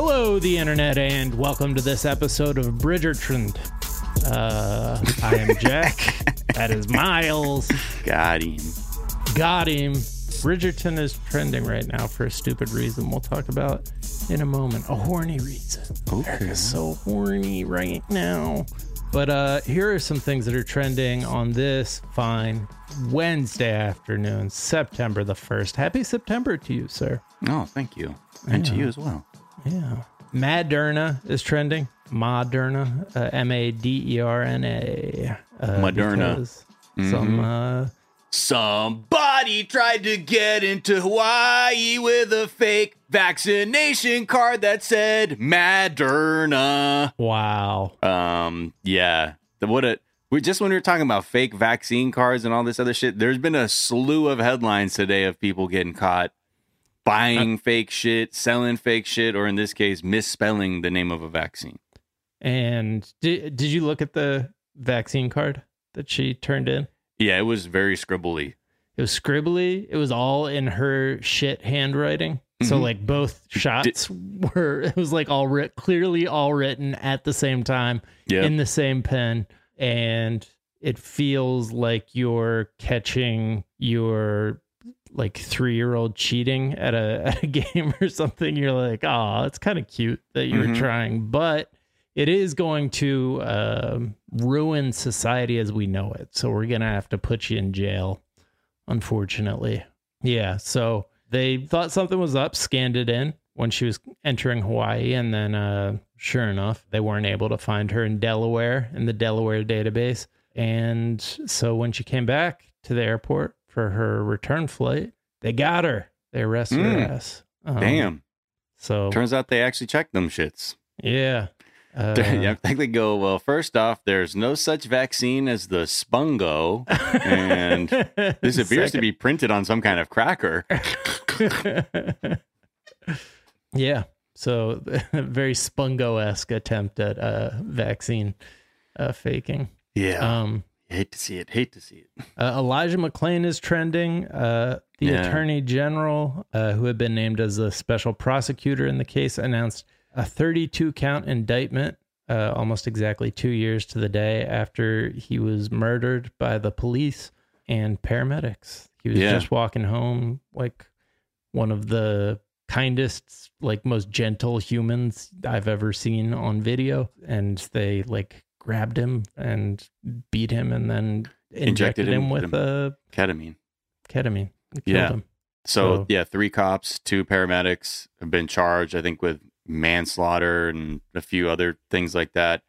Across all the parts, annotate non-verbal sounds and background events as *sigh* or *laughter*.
Hello, the internet, and welcome to this episode of Bridgertrend. Uh, I am Jack. *laughs* that is Miles. Got him. Got him. Bridgerton is trending right now for a stupid reason we'll talk about in a moment. A horny reason. Okay. America's so horny right now. But uh, here are some things that are trending on this fine Wednesday afternoon, September the 1st. Happy September to you, sir. Oh, thank you. And to you as well. Yeah. Moderna is trending. Maderna, uh, M A D E R N A. Uh, Moderna. because Some uh, Somebody tried to get into Hawaii with a fake vaccination card that said Maderna. wow. Um, yeah. The, what a we just when we were talking about fake vaccine cards and all this other shit, there's been a slew of headlines today of people getting caught buying fake shit, selling fake shit, or in this case, misspelling the name of a vaccine. And did did you look at the vaccine card that she turned in? Yeah, it was very scribbly. It was scribbly. It was all in her shit handwriting. So Mhm. like both shots were *laughs* it was like all writ clearly all written at the same time Yeah. in the same pen and it feels like you're catching your like 3-year-old cheating at a *laughs* at a game or something you're like oh it's kind of cute that you were Mhm. trying. But it is going to um, ruin society as we know it. So we're gonna have to put you in jail unfortunately. Yeah so they thought something was up scanned it in when she was entering hawaii and then uh sure enough they weren't able to find her in delaware in the delaware database. And so when she came back to the airport for her return flight they got her they arrested her Mm. ass Um, Damn. so Turns out they actually checked them shits. yeah *laughs* uh, I think they go, well, first off, there's no such vaccine as the Spungo. And *laughs* This appears to be printed on some kind of cracker. *laughs* yeah. So very Spungo esque attempt at uh, vaccine uh, faking. Yeah. Um, hate to see it. Hate to see it. uh, Elijah McClain is trending. Uh, the Yeah. attorney general, uh, who had been named as a special prosecutor in the case, announced a 32 count indictment uh, almost exactly two years to the day after he was murdered by the police and paramedics. He was Yeah. just walking home like one of the kindest, like most gentle humans I've ever seen on video. And they like grabbed him and beat him and then injected, Injected him him with with uh, Ketamine. ketamine. Killed Yeah. him. So, So- yeah, three cops, two paramedics have been charged, I think, with manslaughter and a few other things like that.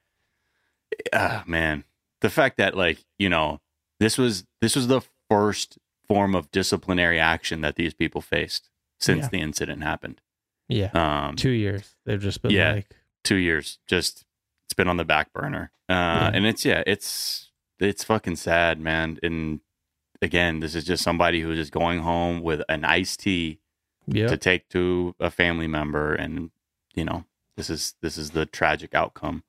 Ah, man. The fact that, like, you know, this was this was the first form of disciplinary action that these people faced since Yeah. the incident happened. Yeah. Um, Two years. They've just been Yeah. like, two years just been on the back burner. Uh and it's yeah it's it's fucking sad man. And again this is just somebody who's just going home with an iced tea yeah. to take to a family member. And you know this is this is the tragic outcome.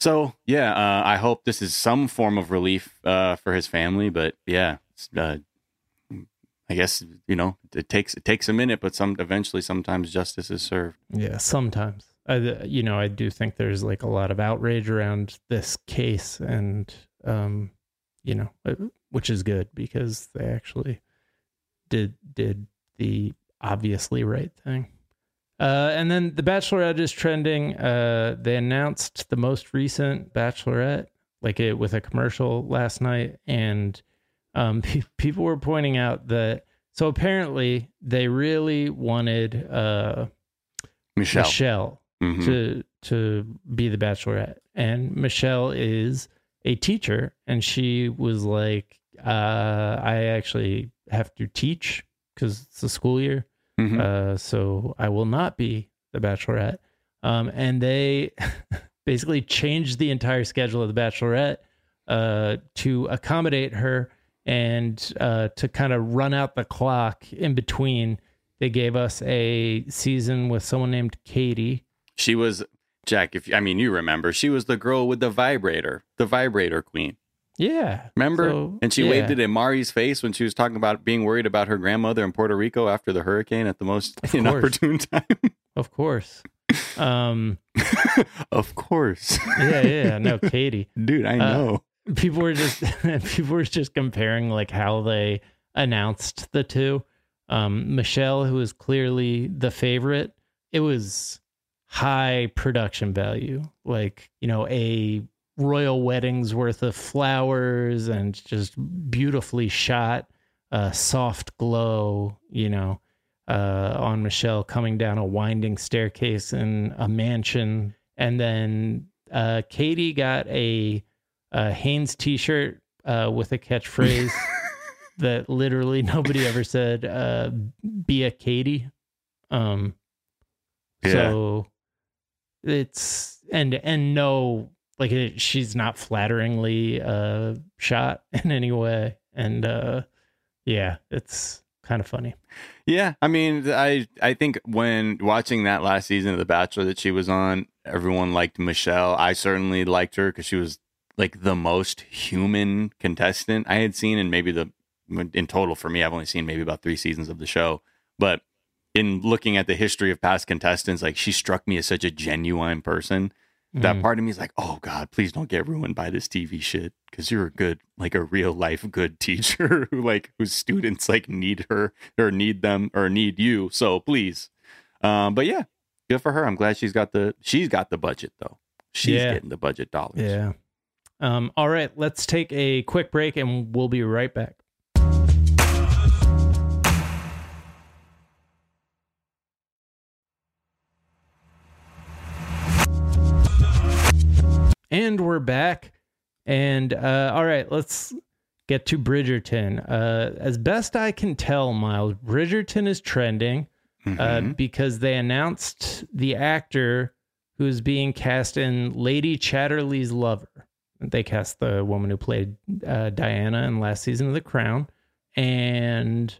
So yeah uh i hope this is some form of relief uh for his family. But yeah it's, uh i guess you know it takes it takes a minute but some eventually sometimes justice is served. Yeah, sometimes. I, you know, I do think there's like a lot of outrage around this case, and um, you know, uh, which is good because they actually did did the obviously right thing. Uh, and then the Bachelorette is trending. Uh, they announced the most recent Bachelorette, like it with a commercial last night, and um, *laughs* pe- people were pointing out that so apparently they really wanted uh, michelle, Michelle Mhm. to to be the bachelorette and michelle is a teacher and she was like uh i actually have to teach because it's a school year Mhm. uh so i will not be the bachelorette um and they *laughs* basically changed the entire schedule of the bachelorette uh to accommodate her and uh to kind of run out the clock in between they gave us a season with someone named katie She was Jack. If I mean, you remember, she was the girl with the vibrator, the vibrator queen. Yeah. Remember? So, and she yeah. waved it in Mari's face when she was talking about being worried about her grandmother in Puerto Rico after the hurricane at the most Of course. inopportune time. Of course. Um, *laughs* of course. yeah, yeah, no, Katie. *laughs* Dude, I Uh, know. people were just *laughs* people were just comparing like how they announced the two. Um, Michelle, who was clearly the favorite, it was high production value, like you know a royal wedding's worth of flowers and just beautifully shot, uh, soft glow, you know, uh, on Michelle coming down a winding staircase in a mansion, and then uh, Katie got a a Hanes t-shirt uh, with a catchphrase *laughs* that literally nobody ever said. Uh, be a Katie. Um, Yeah. so it's and and no, like it, she's not flatteringly uh shot *laughs* in any way, and uh, yeah, it's kind of funny. Yeah, I mean, I I think when watching that last season of The Bachelor that she was on, everyone liked Michelle. I certainly liked her because she was like the most human contestant I had seen, and maybe the in total for me, I've only seen maybe about three seasons of the show, but in looking at the history of past contestants, like she struck me as such a genuine person. That Mm. part of me is like, oh God, please don't get ruined by this TV shit because you're a good, like a real life good *laughs* teacher who like whose students like need her or need them or need you. So please, um, but yeah, good for her. I'm glad she's got the she's got the budget though. She's Yeah. getting the budget dollars. Yeah. Um, all right, let's take a quick break and we'll be right back. And we're back. And uh, all right, let's get to Bridgerton. Uh, as best I can tell, Miles, Bridgerton is trending uh, Mhm. because they announced the actor who's being cast in Lady Chatterley's Lover. They cast the woman who played uh, Diana in last season of The Crown. And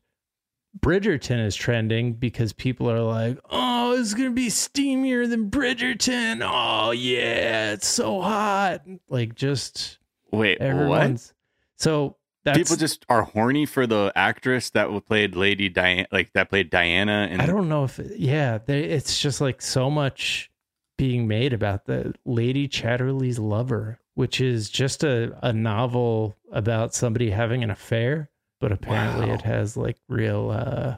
Bridgerton is trending because people are like, oh, it's to be steamier than Bridgerton. Oh, yeah, it's so hot. Like, just Wait, what? So that's. People just are horny for the actress that played Lady Diana, like that played Diana. And I don't know if yeah, they, it's just like so much being made about the Lady Chatterley's lover, which is just a, a novel about somebody having an affair, but apparently Wow. it has like real uh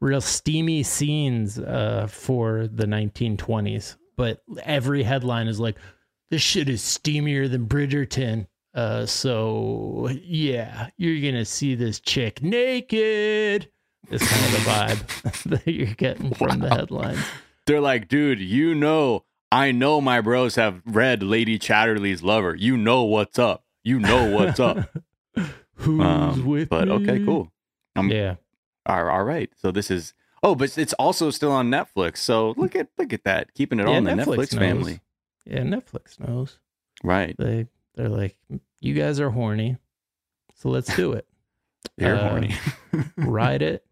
real steamy scenes uh for the 1920s. But every headline is like this shit is steamier than Bridgerton. Uh so yeah, you're going to see this chick naked. Is kind of the vibe *laughs* that you're getting from the headlines. they're like, dude, you know, I know my bros have read Lady Chatterley's Lover. You know what's up. You know what's up. *laughs* Who's Um, with but okay, me? cool. Um, Yeah. All all right. So this is oh, but it's also still on Netflix. So look at look at that, keeping it all in the Netflix Netflix family. Yeah, Netflix knows. Right. They they're like, you guys are horny, so let's do it. *laughs* They're Uh, horny. Ride *laughs* it.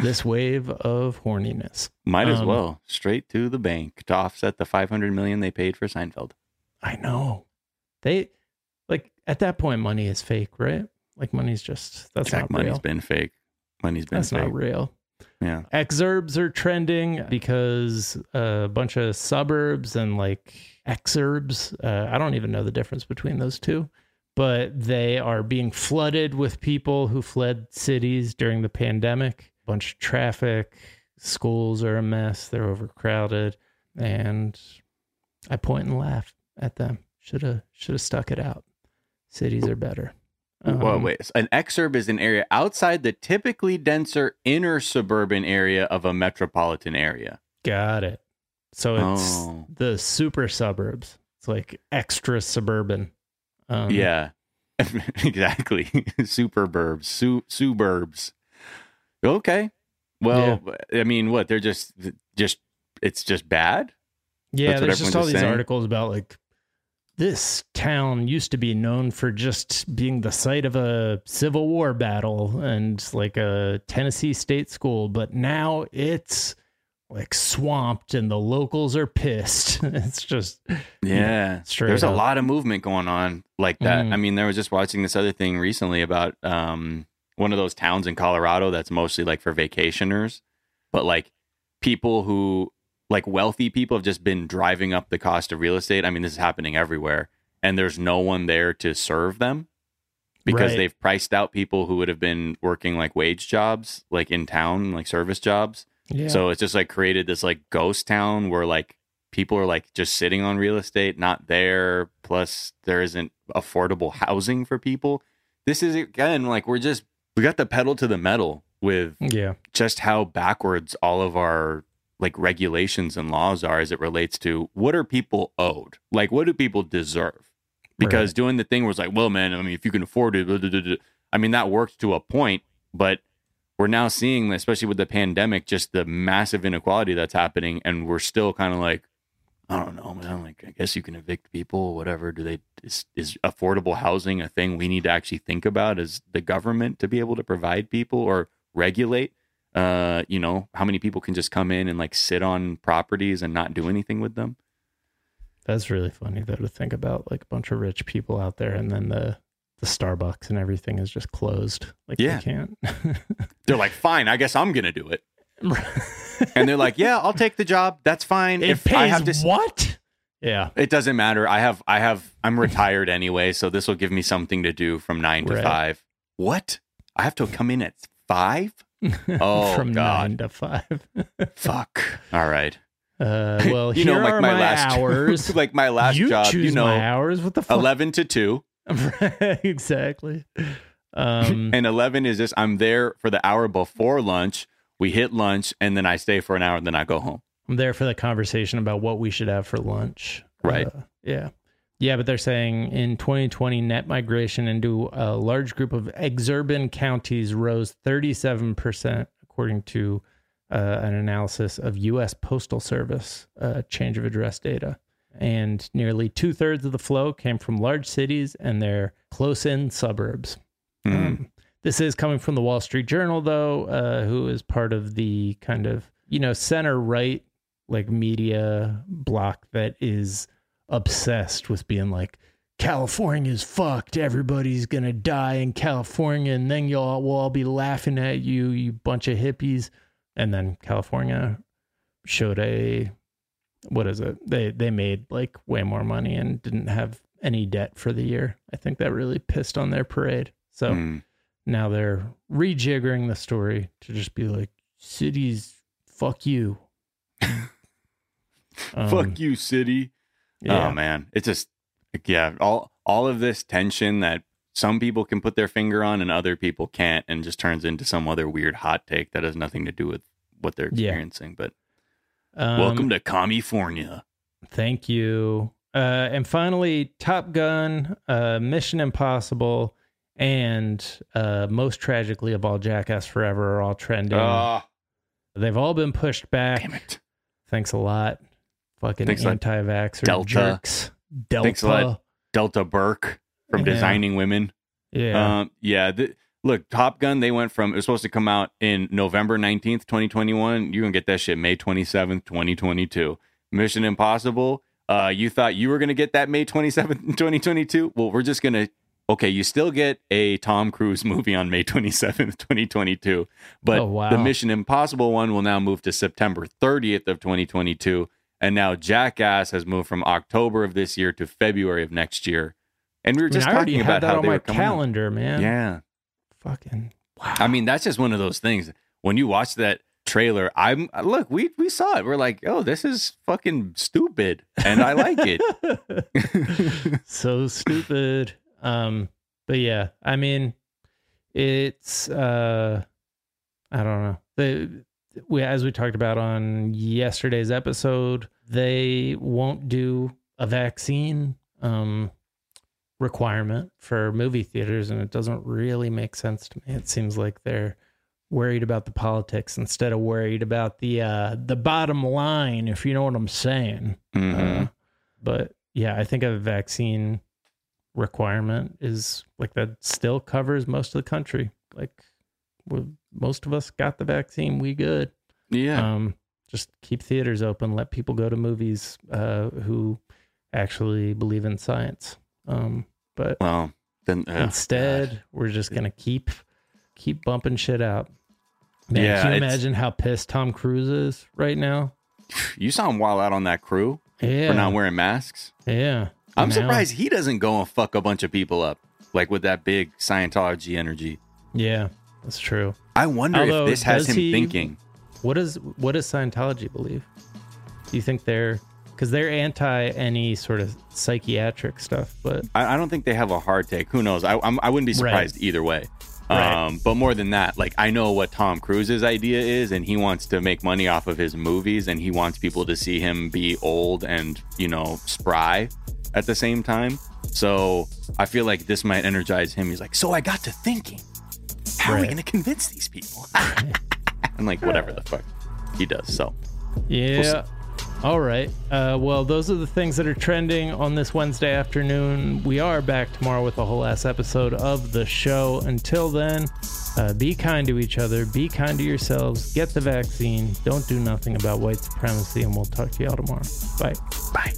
This wave of horniness. Might as um, well straight to the bank to offset the 500 million they paid for Seinfeld. I know. They like at that point, money is fake, right? Like money's just that's Jack not money's real. been fake. Money's been That's fake. not real. yeah. exurbs are trending because a bunch of suburbs and like exurbs uh, i don't even know the difference between those two but they are being flooded with people who fled cities during the pandemic A bunch of traffic schools are a mess they're overcrowded and i point and laugh at them should have should have stuck it out cities are better well, Um, wait. An exurb is an area outside the typically denser inner suburban area of a metropolitan area. Got it. So it's Oh. the super suburbs. It's like extra suburban. Um, yeah, *laughs* exactly. *laughs* Superburbs, su- suburbs. Okay. Well, I mean, what? They're just, just, it's just bad. Yeah, That's there's just all these saying? articles about like this town used to be known for just being the site of a Civil War battle and like a Tennessee state school, but now it's like swamped and the locals are pissed. *laughs* it's just Yeah. straight There's a lot of movement going on like that. Mhm. I mean, there was just watching this other thing recently about um, one of those towns in Colorado that's mostly like for vacationers, but like people who like wealthy people have just been driving up the cost of real estate. I mean, this is happening everywhere, and there's no one there to serve them because Right. they've priced out people who would have been working like wage jobs, like in town, like service jobs. Yeah. So it's just like created this like ghost town where like people are like just sitting on real estate, not there. Plus, there isn't affordable housing for people. This is again like we're just we got the pedal to the metal with yeah. just how backwards all of our like regulations and laws are as it relates to what are people owed? Like what do people deserve? Because doing the thing was like, well, man, I mean, if you can afford it, blah, blah, blah. I mean, that worked to a point, but we're now seeing, especially with the pandemic, just the massive inequality that's happening, and we're still kind of like, I don't know, man. Like, I guess you can evict people, whatever. Do they is, is affordable housing a thing we need to actually think about as the government to be able to provide people or regulate? Uh, you know, how many people can just come in and like sit on properties and not do anything with them? That's really funny though to think about like a bunch of rich people out there and then the the Starbucks and everything is just closed. Like Yeah. they can't. *laughs* They're like, fine, I guess I'm gonna do it. And they're like, yeah, I'll take the job. That's fine. it if pays I have to, what? Yeah. it doesn't matter. I have, I have, I'm retired anyway, so this will give me something to do from nine to Right. five. What? I have to come in at five? *laughs* Oh, From God. nine to five. *laughs* Fuck. All right. Uh, *laughs* well, you here know, like my, my, last hours. like my last you job. You know, my hours. What the fuck? eleven to two, exactly. Um, and eleven is just I'm there for the hour before lunch. We hit lunch, and then I stay for an hour, and then I go home. I'm there for the conversation about what we should have for lunch. Right. Uh, yeah. Yeah, but they're saying in 2020, net migration into a large group of exurban counties rose 37%, according to uh, an analysis of U.S. Postal Service uh, change of address data. And nearly two thirds of the flow came from large cities and their close in suburbs. Hmm. Um, this is coming from the Wall Street Journal, though, uh, who is part of the kind of you know center right like media block that is obsessed with being like California's fucked. Everybody's gonna die in California, and then y'all will all be laughing at you, you bunch of hippies. And then California showed a what is it? They they made like way more money and didn't have any debt for the year. I think that really pissed on their parade. So Hmm. now they're rejiggering the story to just be like cities fuck you. *laughs* Um, Fuck you, city. Yeah. Oh man, it's just yeah, all all of this tension that some people can put their finger on and other people can't, and just turns into some other weird hot take that has nothing to do with what they're Yeah. experiencing. But Um, welcome to California. Thank you. Uh, and finally, Top Gun, uh, Mission Impossible, and uh, most tragically of all, Jackass Forever are all trending. Oh, They've all been pushed back. damn it! Thanks a lot. Fucking a lot. anti-vaxxer Delta. jerks. Delta. Thanks a lot. Delta Burke from Yeah. Designing Women. Yeah. Um, yeah. th- look, Top Gun. They went from it was supposed to come out in November nineteenth, twenty twenty one. You're gonna get that shit May twenty seventh, twenty twenty two. Mission Impossible. Uh, you thought you were gonna get that May *laughs* twenty seventh, twenty twenty two. Well, we're just gonna. Okay, you still get a Tom Cruise *laughs* movie on May 27th, 2022, but Oh, wow. the Mission Impossible one will now move to September 30th of 2022, and now Jackass has moved from October of this year to February of next year. And we were mean, just I already talking had about that how on they my were coming calendar, man. Yeah. Fucking wow. I mean, that's just one of those things. When you watch that trailer, I'm look, we we saw it. We're like, oh, this is fucking stupid. And I like it. *laughs* so stupid. Um, but yeah, I mean, it's uh, I don't know. The we as we talked about on yesterday's episode, they won't do a vaccine um requirement for movie theaters, and it doesn't really make sense to me. It seems like they're worried about the politics instead of worried about the uh the bottom line, if you know what I'm saying. Mhm. Uh, but yeah, I think a vaccine requirement is like that still covers most of the country. Like we most of us got the vaccine, we good. yeah. Um, just keep theaters open, let people go to movies uh, who actually believe in science. Um, but well, then oh, instead, God. we're just gonna keep keep bumping shit out. Man, Yeah, can you imagine how pissed Tom Cruise is right now? you saw him wild out on that crew Yeah. for not wearing masks. yeah. I'm Now- surprised he doesn't go and fuck a bunch of people up, like with that big Scientology energy. Yeah, that's true. I wonder Although, if this has him he- thinking. What does what does Scientology believe? Do you think they're because they're anti any sort of psychiatric stuff, but I, I don't think they have a hard take. Who knows? I I'm, I wouldn't be surprised either way. Right. Um, but more than that, like I know what Tom Cruise's idea is, and he wants to make money off of his movies, and he wants people to see him be old and you know spry at the same time. So I feel like this might energize him. He's like, so I got to thinking, how are we going to convince these people? *laughs* *laughs* I'm like, whatever the fuck he does. So yeah. All right. Uh, well, those are the things that are trending on this Wednesday afternoon. We are back tomorrow with a whole ass episode of the show. Until then, uh, be kind to each other, be kind to yourselves, get the vaccine, don't do nothing about white supremacy, and we'll talk to y'all tomorrow. Bye. bye.